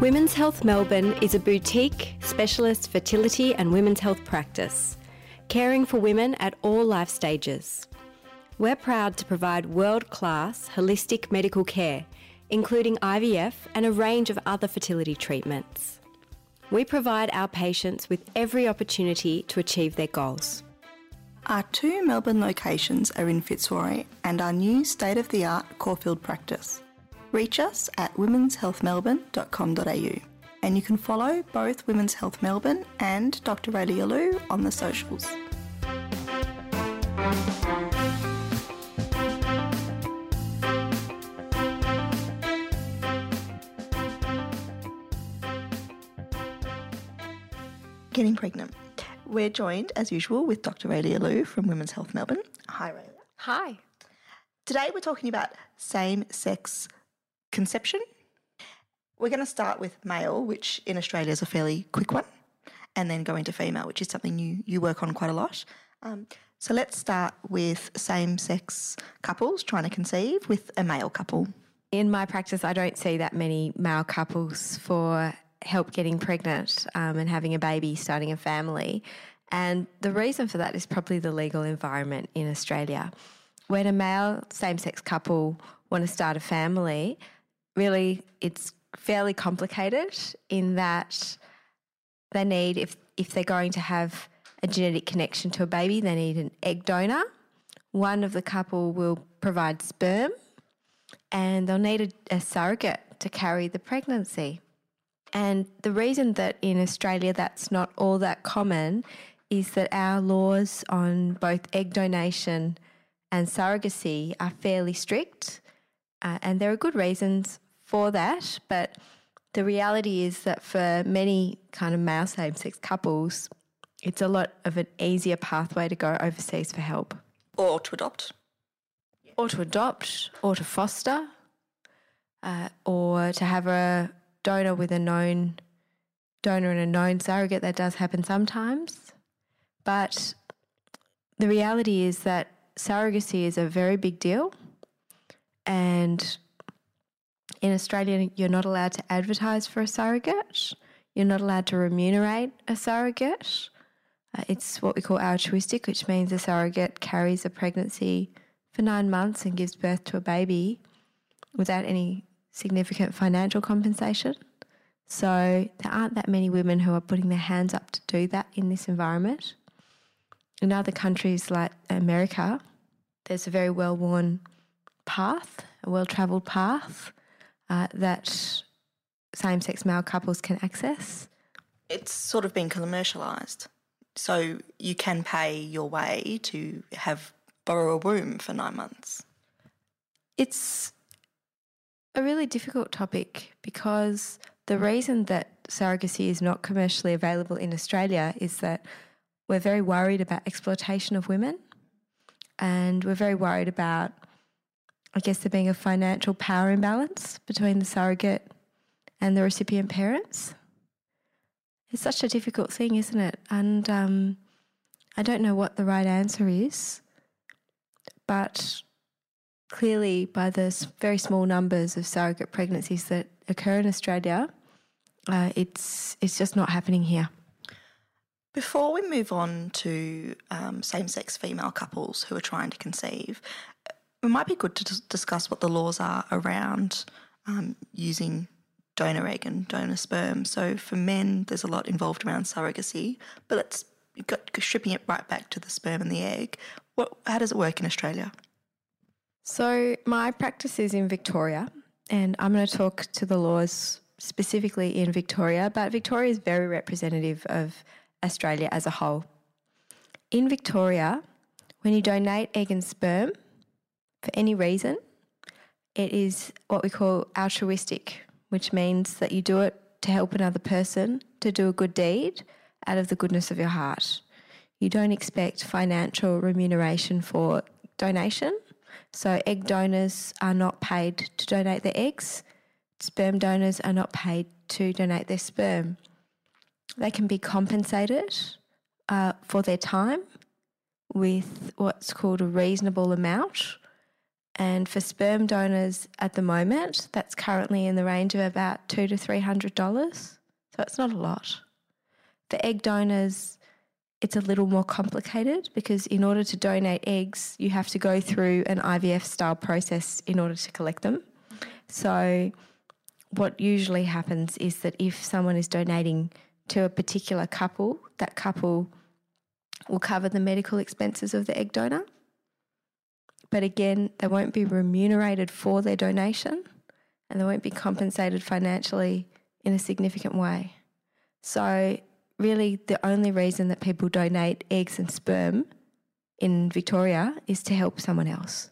Women's Health Melbourne is a boutique, specialist fertility and women's health practice, caring for women at all life stages. We're proud to provide world class holistic medical care, including IVF and a range of other fertility treatments. We provide our patients with every opportunity to achieve their goals. Our two Melbourne locations are in Fitzroy and our new state of the art Caulfield practice. Reach us at womenshealthmelbourne.com.au and you can follow both Women's Health Melbourne and Dr. Raelia Lew on the socials. Getting pregnant. We're joined, as usual, with Dr. Raelia Lew from Women's Health Melbourne. Hi, Raelia. Hi. Today we're talking about same sex conception. We're going to start with male, which in Australia is a fairly quick one, and then go into female, which is something you, you work on quite a lot. Um, so let's start with same sex couples trying to conceive with a male couple. In my practice, I don't see that many male couples for help getting pregnant um, and having a baby, starting a family. And the reason for that is probably the legal environment in Australia. When a male same sex couple want to start a family, really it's fairly complicated in that they need, if, if they're going to have a genetic connection to a baby, they need an egg donor. One of the couple will provide sperm and they'll need a, a surrogate to carry the pregnancy. And the reason that in Australia that's not all that common is that our laws on both egg donation and surrogacy are fairly strict. Uh, and there are good reasons for that. But the reality is that for many kind of male same sex couples, it's a lot of an easier pathway to go overseas for help. Or to adopt. Or to adopt, or to foster, uh, or to have a donor with a known donor and a known surrogate. That does happen sometimes. But the reality is that surrogacy is a very big deal. And in Australia, you're not allowed to advertise for a surrogate. You're not allowed to remunerate a surrogate. Uh, it's what we call altruistic, which means a surrogate carries a pregnancy for nine months and gives birth to a baby without any significant financial compensation. So there aren't that many women who are putting their hands up to do that in this environment. In other countries like America, there's a very well worn path, a well travelled path uh, that same sex male couples can access. It's sort of been commercialised. So you can pay your way to have borrow a womb for nine months. It's a really difficult topic because the reason that surrogacy is not commercially available in Australia is that we're very worried about exploitation of women and we're very worried about, I guess, there being a financial power imbalance between the surrogate and the recipient parents. It's such a difficult thing, isn't it? And um, I don't know what the right answer is, but clearly, by the very small numbers of surrogate pregnancies that occur in Australia, uh, it's it's just not happening here. Before we move on to um, same-sex female couples who are trying to conceive, it might be good to discuss what the laws are around um, using donor egg and donor sperm. So for men, there's a lot involved around surrogacy, but let's got stripping it right back to the sperm and the egg. What, how does it work in Australia? So, my practice is in Victoria, and I'm going to talk to the laws specifically in Victoria, but Victoria is very representative of Australia as a whole. In Victoria, when you donate egg and sperm for any reason, it is what we call altruistic, which means that you do it to help another person to do a good deed out of the goodness of your heart. You don't expect financial remuneration for donation so, egg donors are not paid to donate their eggs, sperm donors are not paid to donate their sperm. They can be compensated uh, for their time with what's called a reasonable amount. And for sperm donors at the moment, that's currently in the range of about two to three hundred dollars. So it's not a lot. For egg donors, it's a little more complicated because in order to donate eggs, you have to go through an IVF style process in order to collect them. So what usually happens is that if someone is donating to a particular couple, that couple will cover the medical expenses of the egg donor. But again, they won't be remunerated for their donation and they won't be compensated financially in a significant way. So, really, the only reason that people donate eggs and sperm in Victoria is to help someone else.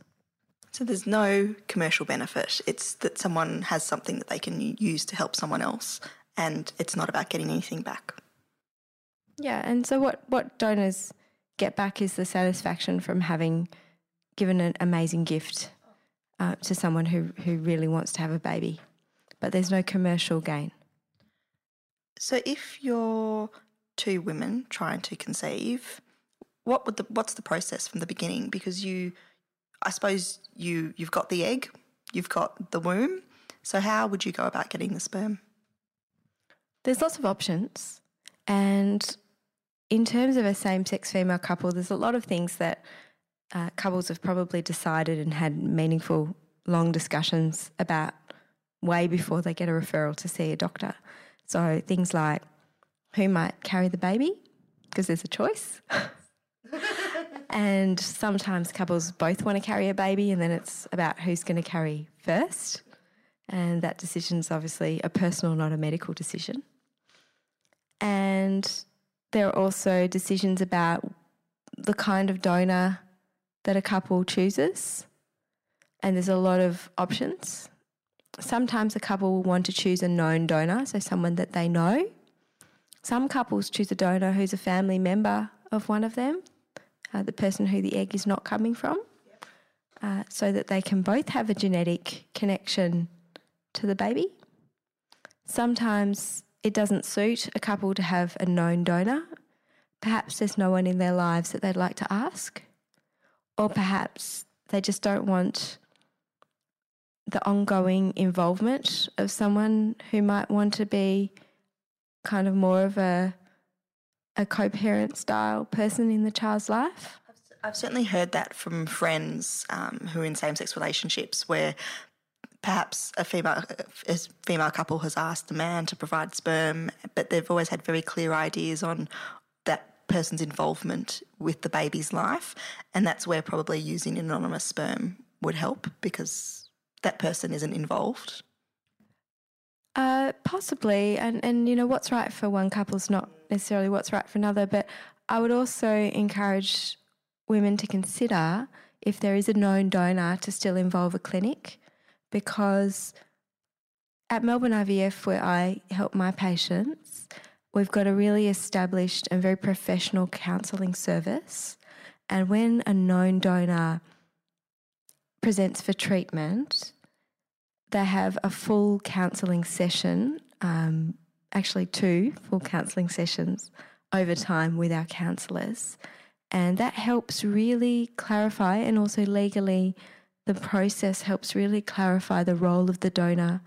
So there's no commercial benefit. It's that someone has something that they can use to help someone else, and it's not about getting anything back. Yeah, and so what, what donors get back is the satisfaction from having given an amazing gift uh, to someone who, who really wants to have a baby, but there's no commercial gain. So if you're two women trying to conceive, what would the what's the process from the beginning? Because you, I suppose you you've got the egg, you've got the womb. So how would you go about getting the sperm? There's lots of options, and in terms of a same-sex female couple, there's a lot of things that uh, couples have probably decided and had meaningful, long discussions about way before they get a referral to see a doctor. So things like who might carry the baby, because there's a choice. and sometimes couples both want to carry a baby, and then it's about who's going to carry first. And that decision is obviously a personal, not a medical decision. And there are also decisions about the kind of donor that a couple chooses. And there's a lot of options. Sometimes a couple will want to choose a known donor, so someone that they know. Some couples choose a donor who's a family member of one of them, uh, the person who the egg is not coming from, uh, so that they can both have a genetic connection to the baby. Sometimes it doesn't suit a couple to have a known donor. Perhaps there's no one in their lives that they'd like to ask, or perhaps they just don't want the ongoing involvement of someone who might want to be kind of more of a a co-parent style person in the child's life. I've certainly heard that from friends um, who are in same-sex relationships where perhaps a female a female couple has asked a man to provide sperm, but they've always had very clear ideas on person's involvement with the baby's life, and that's where probably using anonymous sperm would help because that person isn't involved? Uh, possibly, and and you know what's right for one couple is not necessarily what's right for another. But I would also encourage women to consider if there is a known donor to still involve a clinic, because at Melbourne IVF, where I help my patients, we've got a really established and very professional counselling service, and when a known donor presents for treatment, they have a full counselling session, um, actually, two full counselling sessions over time with our counsellors. And that helps really clarify and also legally, the process helps really clarify the role of the donor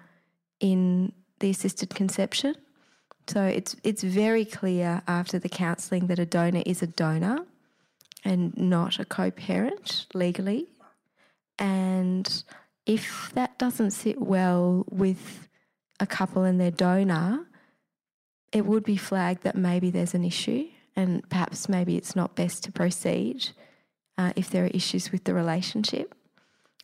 in the assisted conception. So it's it's very clear after the counselling that a donor is a donor and not a co-parent legally. And if that doesn't sit well with a couple and their donor, it would be flagged that maybe there's an issue and perhaps maybe it's not best to proceed uh, if there are issues with the relationship.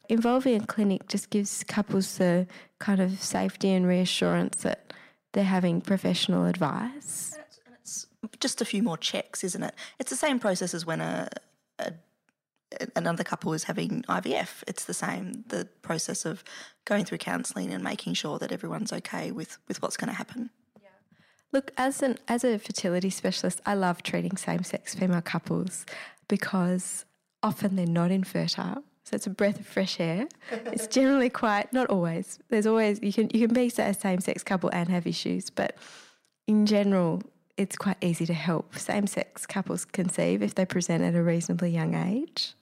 Involving a clinic just gives couples the kind of safety and reassurance that they're having professional advice. And it's, and it's just a few more checks, isn't it? It's the same process as when a, a another couple is having IVF, it's the same. The process of going through counselling and making sure that everyone's okay with, with what's going to happen. Yeah. Look, as an as a fertility specialist, I love treating same sex female couples because often they're not infertile. So it's a breath of fresh air. it's generally quite not always. There's always you can you can be a same sex couple and have issues, but in general, it's quite easy to help same sex couples conceive if they present at a reasonably young age.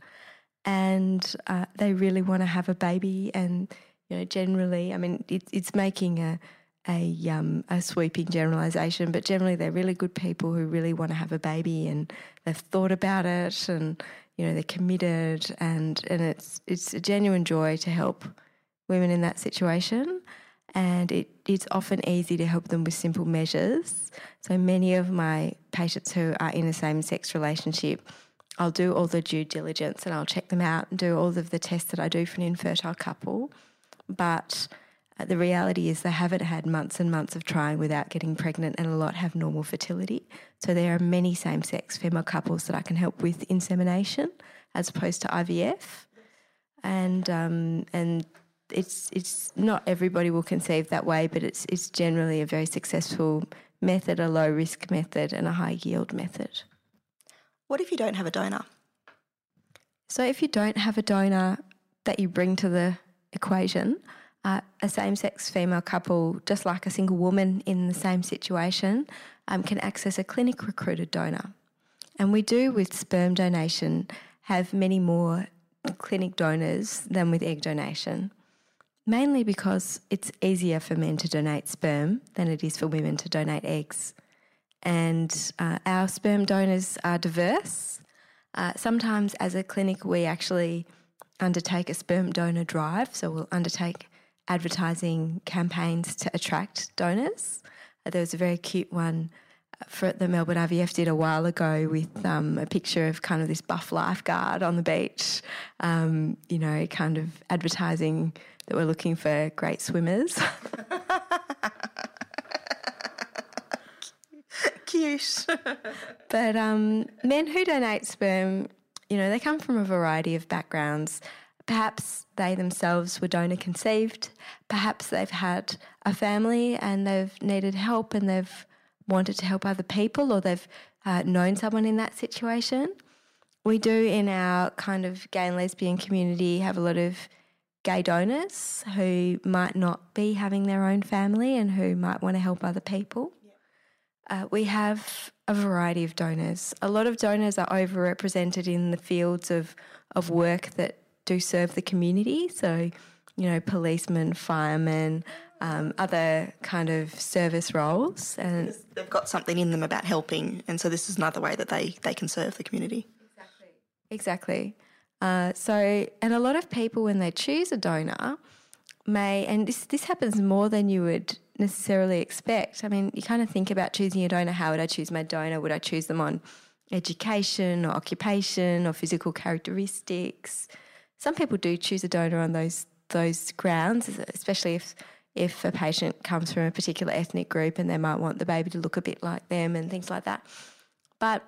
and uh, they really want to have a baby. And you know, generally, I mean, it, it's making a a um, a sweeping generalisation, but generally, they're really good people who really want to have a baby, and they've thought about it, and you know, they're committed, and and it's it's a genuine joy to help women in that situation. And it, it's often easy to help them with simple measures. So many of my patients who are in a same sex relationship I'll do all the due diligence and I'll check them out and do all of the tests that I do for an infertile couple. But the reality is they haven't had months and months of trying without getting pregnant, and a lot have normal fertility. So there are many same sex female couples that I can help with insemination as opposed to IVF. And, um, and it's, it's not everybody will conceive that way, but it's, it's generally a very successful method, a low risk method, and a high yield method. What if you don't have a donor? So, if you don't have a donor that you bring to the equation, uh, a same sex female couple, just like a single woman in the same situation, um, can access a clinic recruited donor. And we do with sperm donation have many more clinic donors than with egg donation, mainly because it's easier for men to donate sperm than it is for women to donate eggs and uh, our sperm donors are diverse. Uh, sometimes, as a clinic, we actually undertake a sperm donor drive, so we'll undertake advertising campaigns to attract donors. Uh, there was a very cute one uh, for the Melbourne IVF did a while ago with um, a picture of kind of this buff lifeguard on the beach, um, you know, kind of advertising that we're looking for great swimmers. Cute. but um, men who donate sperm, you know, they come from a variety of backgrounds. Perhaps they themselves were donor conceived. Perhaps they've had a family and they've needed help and they've wanted to help other people or they've uh, known someone in that situation. We do in our kind of gay and lesbian community have a lot of gay donors who might not be having their own family and who might want to help other people. Uh, we have a variety of donors. A lot of donors are overrepresented in the fields of, of work that do serve the community. So, you know, policemen, firemen, um, other kind of service roles. And they've got something in them about helping. And so this is another way that they, they can serve the community. Exactly. Exactly. Uh, so, and a lot of people, when they choose a donor, may, and this, this happens more than you would necessarily expect. I mean, you kind of think about choosing a donor. How would I choose my donor? Would I choose them on education or occupation or physical characteristics? Some people do choose a donor on those those grounds, especially if if a patient comes from a particular ethnic group and they might want the baby to look a bit like them and things like that. But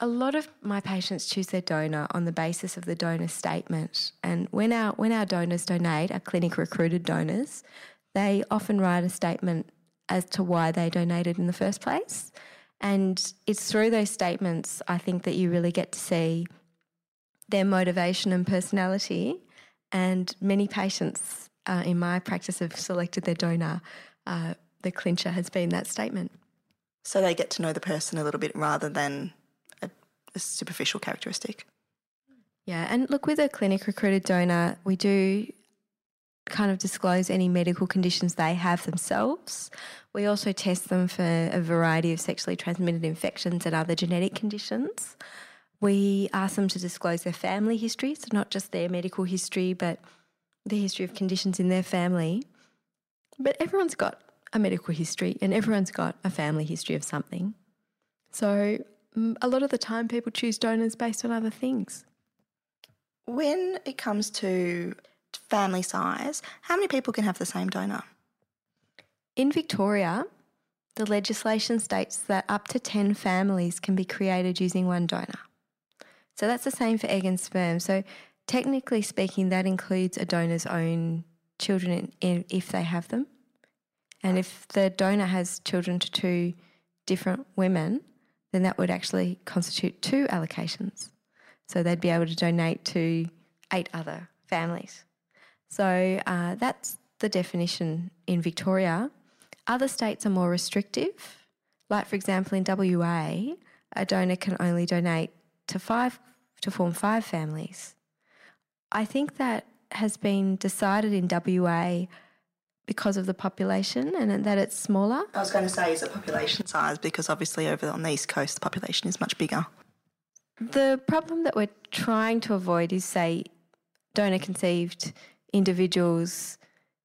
a lot of my patients choose their donor on the basis of the donor statement. And when our when our donors donate, our clinic recruited donors, they often write a statement as to why they donated in the first place. And it's through those statements, I think, that you really get to see their motivation and personality. And many patients uh, in my practice have selected their donor. Uh, the clincher has been that statement. So they get to know the person a little bit rather than a, a superficial characteristic. Yeah, and look, with a clinic recruited donor, we do kind of disclose any medical conditions they have themselves. We also test them for a variety of sexually transmitted infections and other genetic conditions. We ask them to disclose their family history, so not just their medical history, but the history of conditions in their family. But everyone's got a medical history and everyone's got a family history of something. So mm, a lot of the time, people choose donors based on other things. When it comes to family size, how many people can have the same donor? In Victoria, the legislation states that up to 10 families can be created using one donor. So that's the same for egg and sperm. So, technically speaking, that includes a donor's own children in, if they have them. And if the donor has children to two different women, then that would actually constitute two allocations. So they'd be able to donate to eight other families. So uh, that's the definition in Victoria. Other states are more restrictive. Like, for example, in WA, a donor can only donate to five to form five families. I think that has been decided in WA because of the population and that it's smaller. I was going to say, is it population size? Because obviously over on the east coast, the population is much bigger. The problem that we're trying to avoid is, say, donor conceived individuals,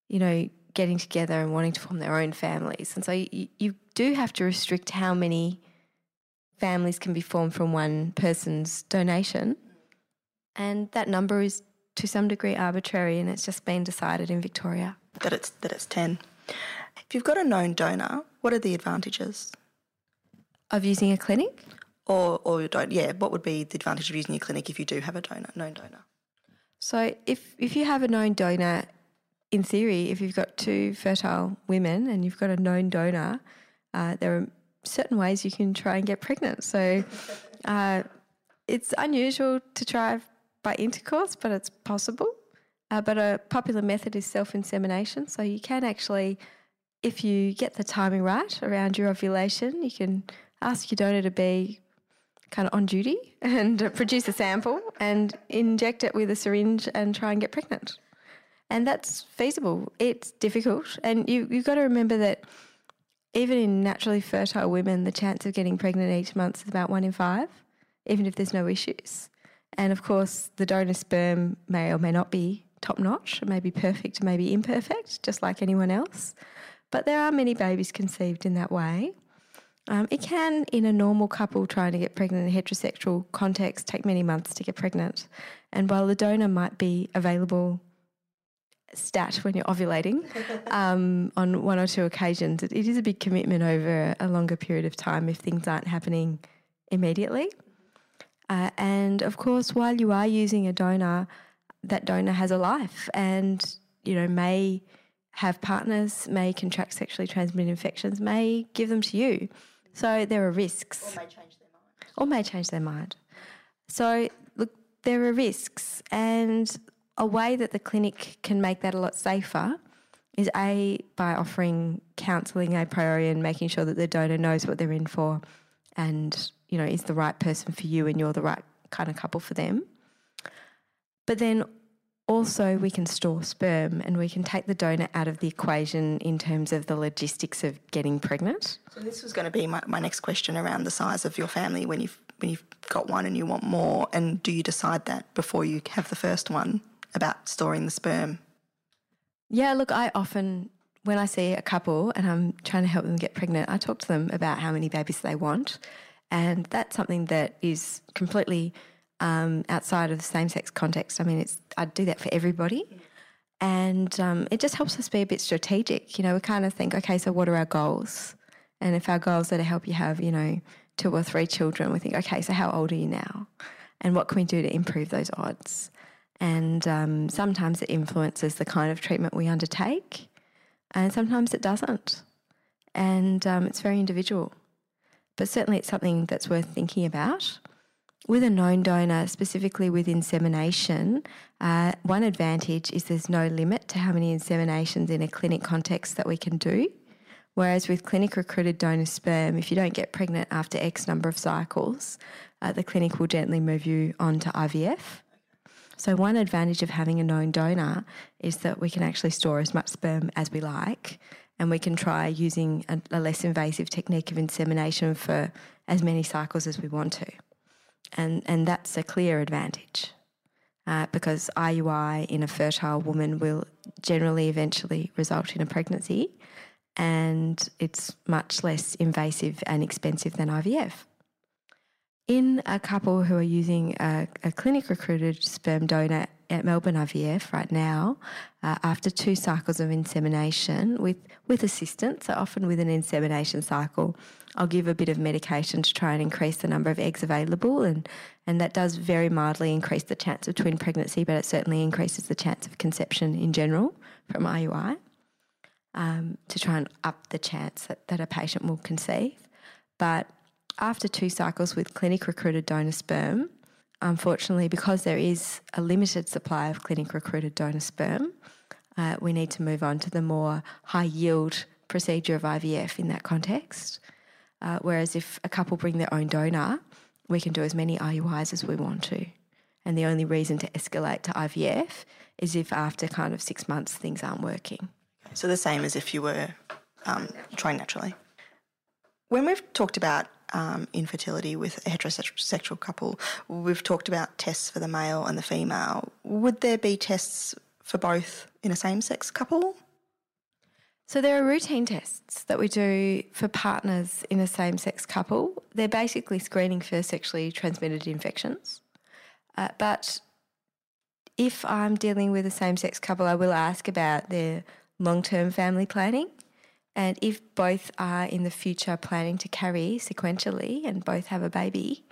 you know, getting together and wanting to form their own families. And so you, you do have to restrict how many families can be formed from one person's donation. And that number is to some degree arbitrary and it's just been decided in Victoria. That it's that it's ten. If you've got a known donor, what are the advantages? Of using a clinic? Or or don't yeah, what would be the advantage of using your clinic if you do have a donor, known donor? So if if you have a known donor, in theory, if you've got two fertile women and you've got a known donor, uh, there are certain ways you can try and get pregnant. So uh, it's unusual to try by intercourse, but it's possible. Uh, but a popular method is self insemination. So you can actually, if you get the timing right around your ovulation, you can ask your donor to be kind of on duty and produce a sample and inject it with a syringe and try and get pregnant. And that's feasible. It's difficult. And you, you've got to remember that even in naturally fertile women, the chance of getting pregnant each month is about one in five, even if there's no issues. And of course, the donor sperm may or may not be top notch, it may be perfect, it may be imperfect, just like anyone else. But there are many babies conceived in that way. Um, it can, in a normal couple trying to get pregnant in a heterosexual context, take many months to get pregnant. And while the donor might be available stat when you're ovulating um, on one or two occasions, it, it is a big commitment over a longer period of time if things aren't happening immediately. Uh, and of course, while you are using a donor, that donor has a life and, you know, may have partners, may contract sexually transmitted infections, may give them to you. So there are risks. Or may change their mind. Or may change their mind. So, look, there are risks. And a way that the clinic can make that a lot safer is A, by offering counselling a priori and making sure that the donor knows what they're in for and you know, is the right person for you and you're the right kind of couple for them. But then also, we can store sperm and we can take the donor out of the equation in terms of the logistics of getting pregnant. So this was going to be my, my next question around the size of your family when you've when you've got one and you want more, and do you decide that before you have the first one about storing the sperm? Yeah, look, I often when I see a couple and I'm trying to help them get pregnant, I talk to them about how many babies they want and that's something that is completely um, outside of the same sex context. I mean, it's I do that for everybody. And um, it just helps us be a bit strategic. You know, we kind of think, okay, so what are our goals? And if our goals are to help you have, you know, two or three children, we think, okay, so how old are you now? And what can we do to improve those odds? And um, sometimes it influences the kind of treatment we undertake, and sometimes it doesn't. And um, it's very individual but certainly it's something that's worth thinking about. With a known donor, specifically with insemination, uh, one advantage is there's no limit to how many inseminations in a clinic context that we can do. Whereas with clinic recruited donor sperm, if you don't get pregnant after X number of cycles, uh, the clinic will gently move you on to IVF. So, one advantage of having a known donor is that we can actually store as much sperm as we like and we can try using a, a, less invasive technique of insemination for as many cycles as we want to. And, and that's a clear advantage uh, because IUI in a fertile woman will generally eventually result in a pregnancy and it's much less invasive and expensive than IVF. In a couple who are using a, a clinic recruited sperm donor at Melbourne IVF right now, uh, after two cycles of insemination with, with assistance, so often with an insemination cycle, I'll give a bit of medication to try and increase the number of eggs available, and, and that does very mildly increase the chance of twin pregnancy, but it certainly increases the chance of conception in general from IUI um, to try and up the chance that, that a patient will conceive. But after two cycles with clinic recruited donor sperm, unfortunately, because there is a limited supply of clinic recruited donor sperm, uh, we need to move on to the more high yield procedure of IVF in that context. Uh, whereas if a couple bring their own donor, we can do as many IUIs as we want to. And the only reason to escalate to IVF is if after kind of six months things aren't working. So the same as if you were um, trying naturally. When we've talked about um, infertility with a heterosexual couple, we've talked about tests for the male and the female. Would there be tests for both in a same sex couple? So there are routine tests that we do for partners in a same sex couple. They're basically screening for sexually transmitted infections. Uh, but if I'm dealing with a same sex couple, I will ask about their long term family planning. And if both are in the future planning to carry sequentially and both have a baby,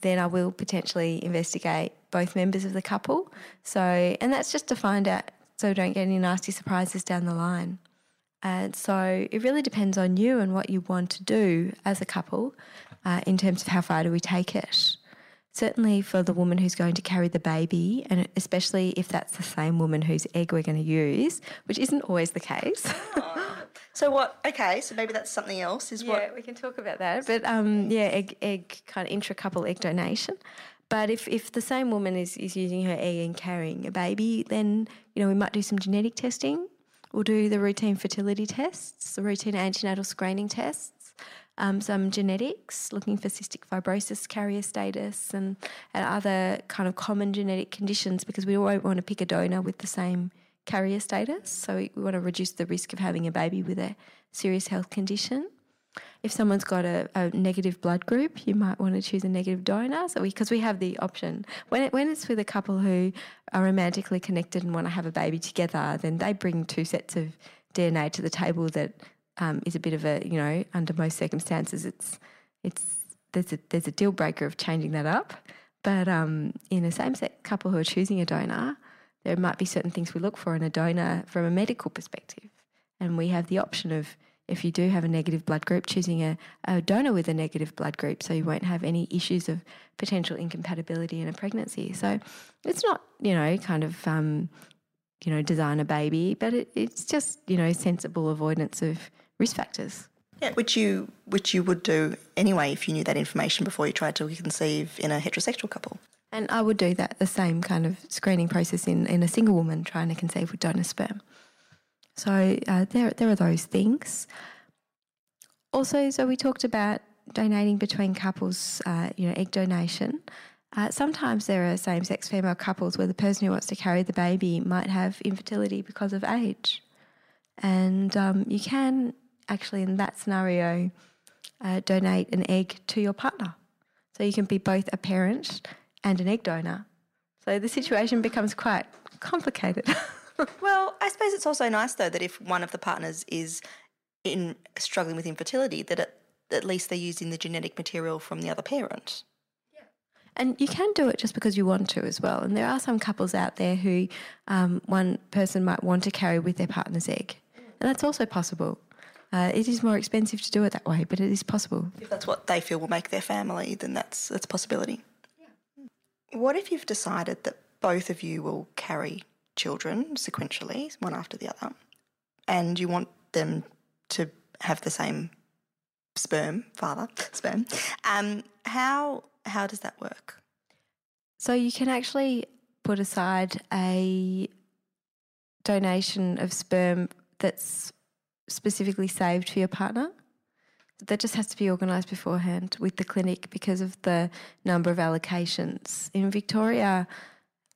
then I will potentially investigate both members of the couple. So, and that's just to find out so don't get any nasty surprises down the line. And so it really depends on you and what you want to do as a couple uh, in terms of how far do we take it. Certainly for the woman who's going to carry the baby, and especially if that's the same woman whose egg we're going to use, which isn't always the case. so what? Okay, so maybe that's something else. Is yeah, what? we can talk about that. But um, yeah, egg, egg kind of intra-couple egg donation. But if, if the same woman is, is using her egg and carrying a baby, then you know we might do some genetic testing We'll do the routine fertility tests, the routine antenatal screening tests, um, some genetics, looking for cystic fibrosis carrier status and, and other kind of common genetic conditions because we won't want to pick a donor with the same carrier status. So we, want to reduce the risk of having a baby with a serious health condition if someone's got a, a, negative blood group, you might want to choose a negative donor. So because we, we, have the option when it, when it's with a couple who are romantically connected and want to have a baby together, then they bring two sets of DNA to the table that um, is a bit of a you know under most circumstances it's it's there's a there's a deal breaker of changing that up. But um, in a same sex couple who are choosing a donor, there might be certain things we look for in a donor from a medical perspective, and we have the option of if you do have a negative blood group, choosing a, a, donor with a negative blood group so you won't have any issues of potential incompatibility in a pregnancy. So it's not, you know, kind of, um, you know, design a baby, but it, it's just, you know, sensible avoidance of risk factors. Yeah, which you which you would do anyway if you knew that information before you tried to conceive in a heterosexual couple. And I would do that the same kind of screening process in, in a single woman trying to conceive with donor sperm. So uh, there, there are those things. Also, so we talked about donating between couples, uh, you know, egg donation. Uh, sometimes there are same sex female couples where the person who wants to carry the baby might have infertility because of age. And um, you can actually, in that scenario, uh, donate an egg to your partner. So you can be both a parent and an egg donor. So the situation becomes quite complicated. well, I suppose it's also nice though that if one of the partners is in struggling with infertility, that it, at least they're using the genetic material from the other parent. And you can do it just because you want to as well. And there are some couples out there who um, one person might want to carry with their partner's egg. And that's also possible. Uh, it is more expensive to do it that way, but it is possible. If that's what they feel will make their family, then that's, that's a possibility. What if you've decided that both of you will carry children sequentially, one after the other, and you want them to have the same sperm father sperm, um, how how does that work? So you can actually put aside a donation of sperm that's specifically saved for your partner. That just has to be organised beforehand with the clinic because of the number of allocations. In Victoria,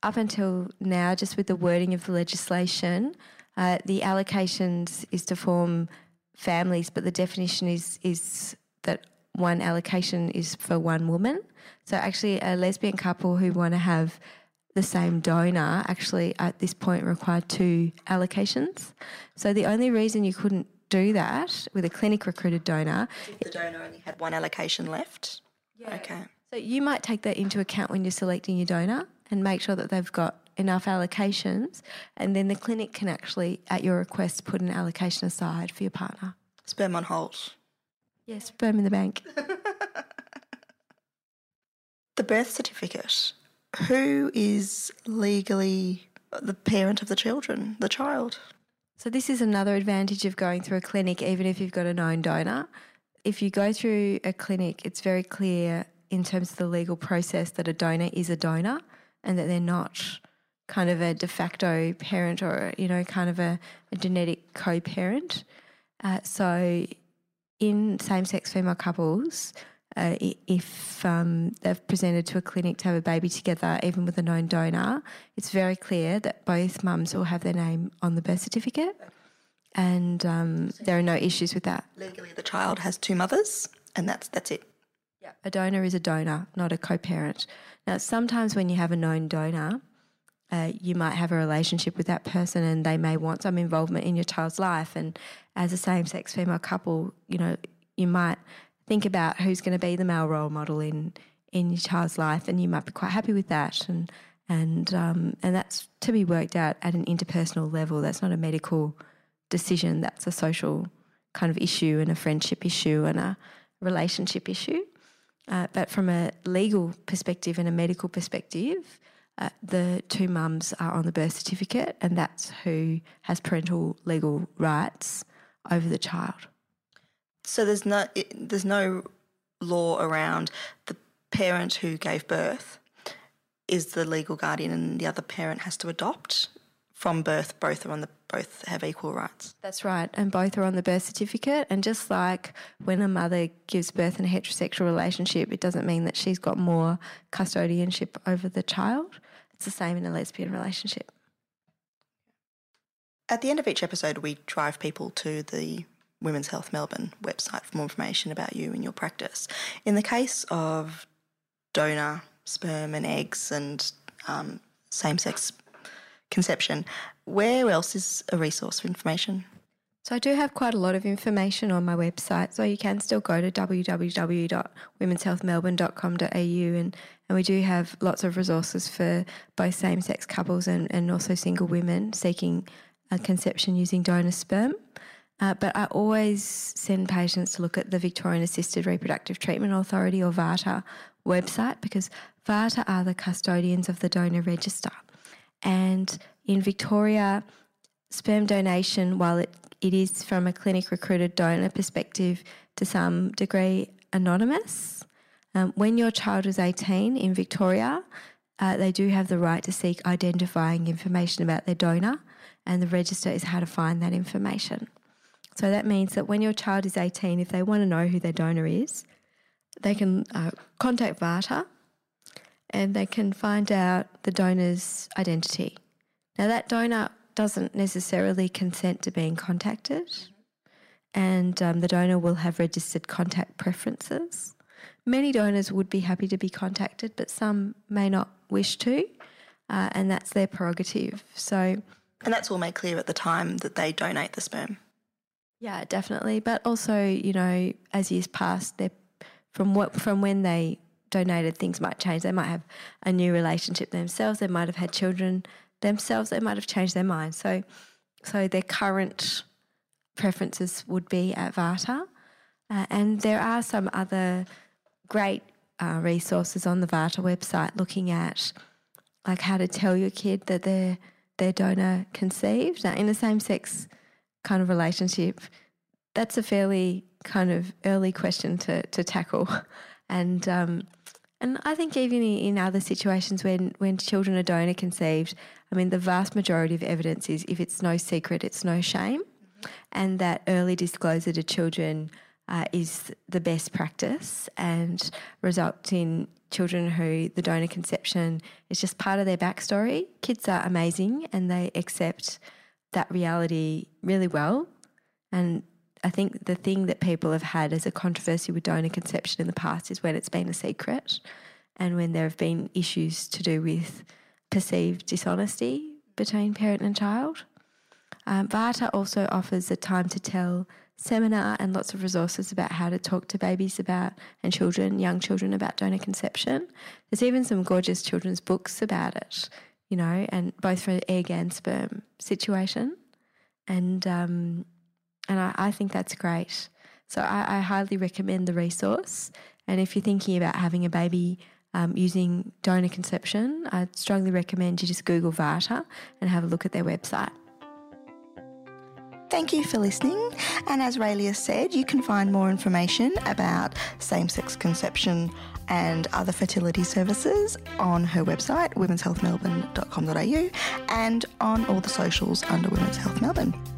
up until now, just with the wording of the legislation, uh, the allocations is to form families, but the definition is is that one allocation is for one woman. So actually, a lesbian couple who want to have the same donor actually at this point require two allocations. So the only reason you couldn't do that with a clinic recruited donor, if the donor only had one allocation left. Yeah. Okay. So you might take that into account when you're selecting your donor and make sure that they've got enough allocations, and then the clinic can actually, at your request, put an allocation aside for your partner. Sperm on hold. Yes, sperm in the bank. the birth certificate. Who is legally the parent of the children, the child? So, this is another advantage of going through a clinic, even if you've got a known donor. If you go through a clinic, it's very clear in terms of the legal process that a donor is a donor and that they're not kind of a de facto parent or, you know, kind of a, a genetic co parent. Uh, so in same sex female couples, uh, if um, they've presented to a clinic to have a baby together, even with a known donor, it's very clear that both mums will have their name on the birth certificate, and um, there are no issues with that. Legally, the child has two mothers, and that's that's it. Yeah, a donor is a donor, not a co-parent. Now, sometimes when you have a known donor, uh, you might have a relationship with that person, and they may want some involvement in your child's life. And as a same-sex female couple, you know, you might think about who's going to be the male role model in in your child's life, and you might be quite happy with that, and and um, and that's to be worked out at an interpersonal level. That's not a medical decision. That's a social kind of issue and a friendship issue and a relationship issue. Uh, but from a legal perspective and a medical perspective, uh, the two mums are on the birth certificate, and that's who has parental legal rights over the child. So there's no there's no law around the parent who gave birth is the legal guardian, and the other parent has to adopt from birth. Both are on the both have equal rights. That's right, and both are on the birth certificate. And just like when a mother gives birth in a heterosexual relationship, it doesn't mean that she's got more custodianship over the child. It's the same in a lesbian relationship. At the end of each episode, we drive people to the Women's Health Melbourne website for more information about you and your practice. In the case of donor sperm and eggs and um, same sex conception, where else is a resource for information? So I do have quite a lot of information on my website. So you can still go to www.womenshealthmelbourne.com.au and, and we do have lots of resources for both same sex couples and, and also single women seeking a conception using donor sperm. Uh, but I always send patients to look at the Victorian Assisted Reproductive Treatment Authority or VARTA website because VARTA are the custodians of the donor register. And in Victoria, sperm donation, while it, it is from a clinic recruited donor perspective to some degree anonymous, um, when your child is 18 in Victoria, uh, they do have the right to seek identifying information about their donor, and the register is how to find that information. So that means that when your child is 18, if they want to know who their donor is, they can uh, contact VARTA and they can find out the donor's identity. Now, that donor doesn't necessarily consent to being contacted, and um, the donor will have registered contact preferences. Many donors would be happy to be contacted, but some may not wish to, uh, and that's their prerogative. So, and that's all made clear at the time that they donate the sperm. Yeah, definitely. But also, you know, as years pass, they from what from when they donated, things might change. They might have a new relationship themselves. They might have had children themselves. They might have changed their mind. So, so their current preferences would be at VARTA, uh, and there are some other great uh, resources on the VARTA website looking at like how to tell your kid that their their donor conceived. Now, in a same sex kind of relationship, that's a fairly kind of early question to, to tackle. And um, and I think even in other situations when, when children are donor conceived, I mean, the vast majority of evidence is if it's no secret, it's no shame. And that early disclosure to children uh, is the best practice and results in children who the donor conception is just part of their backstory. Kids are amazing and they accept that reality really well. And I think the thing that people have had as a controversy with donor conception in the past is when it's been a secret and when there have been issues to do with perceived dishonesty between parent and child. Um, VARTA also offers a time to tell seminar and lots of resources about how to talk to babies about and children, young children about donor conception. There's even some gorgeous children's books about it you know, and both for egg and sperm situation. And um, and I, I, think that's great. So I, I, highly recommend the resource. And if you're thinking about having a baby um, using donor conception, I'd strongly recommend you just Google VARTA and have a look at their website. Thank you for listening. And as Raelia said, you can find more information about same sex conception and other fertility services on her website, womenshealthmelbourne.com.au, and on all the socials under Women's Health Melbourne.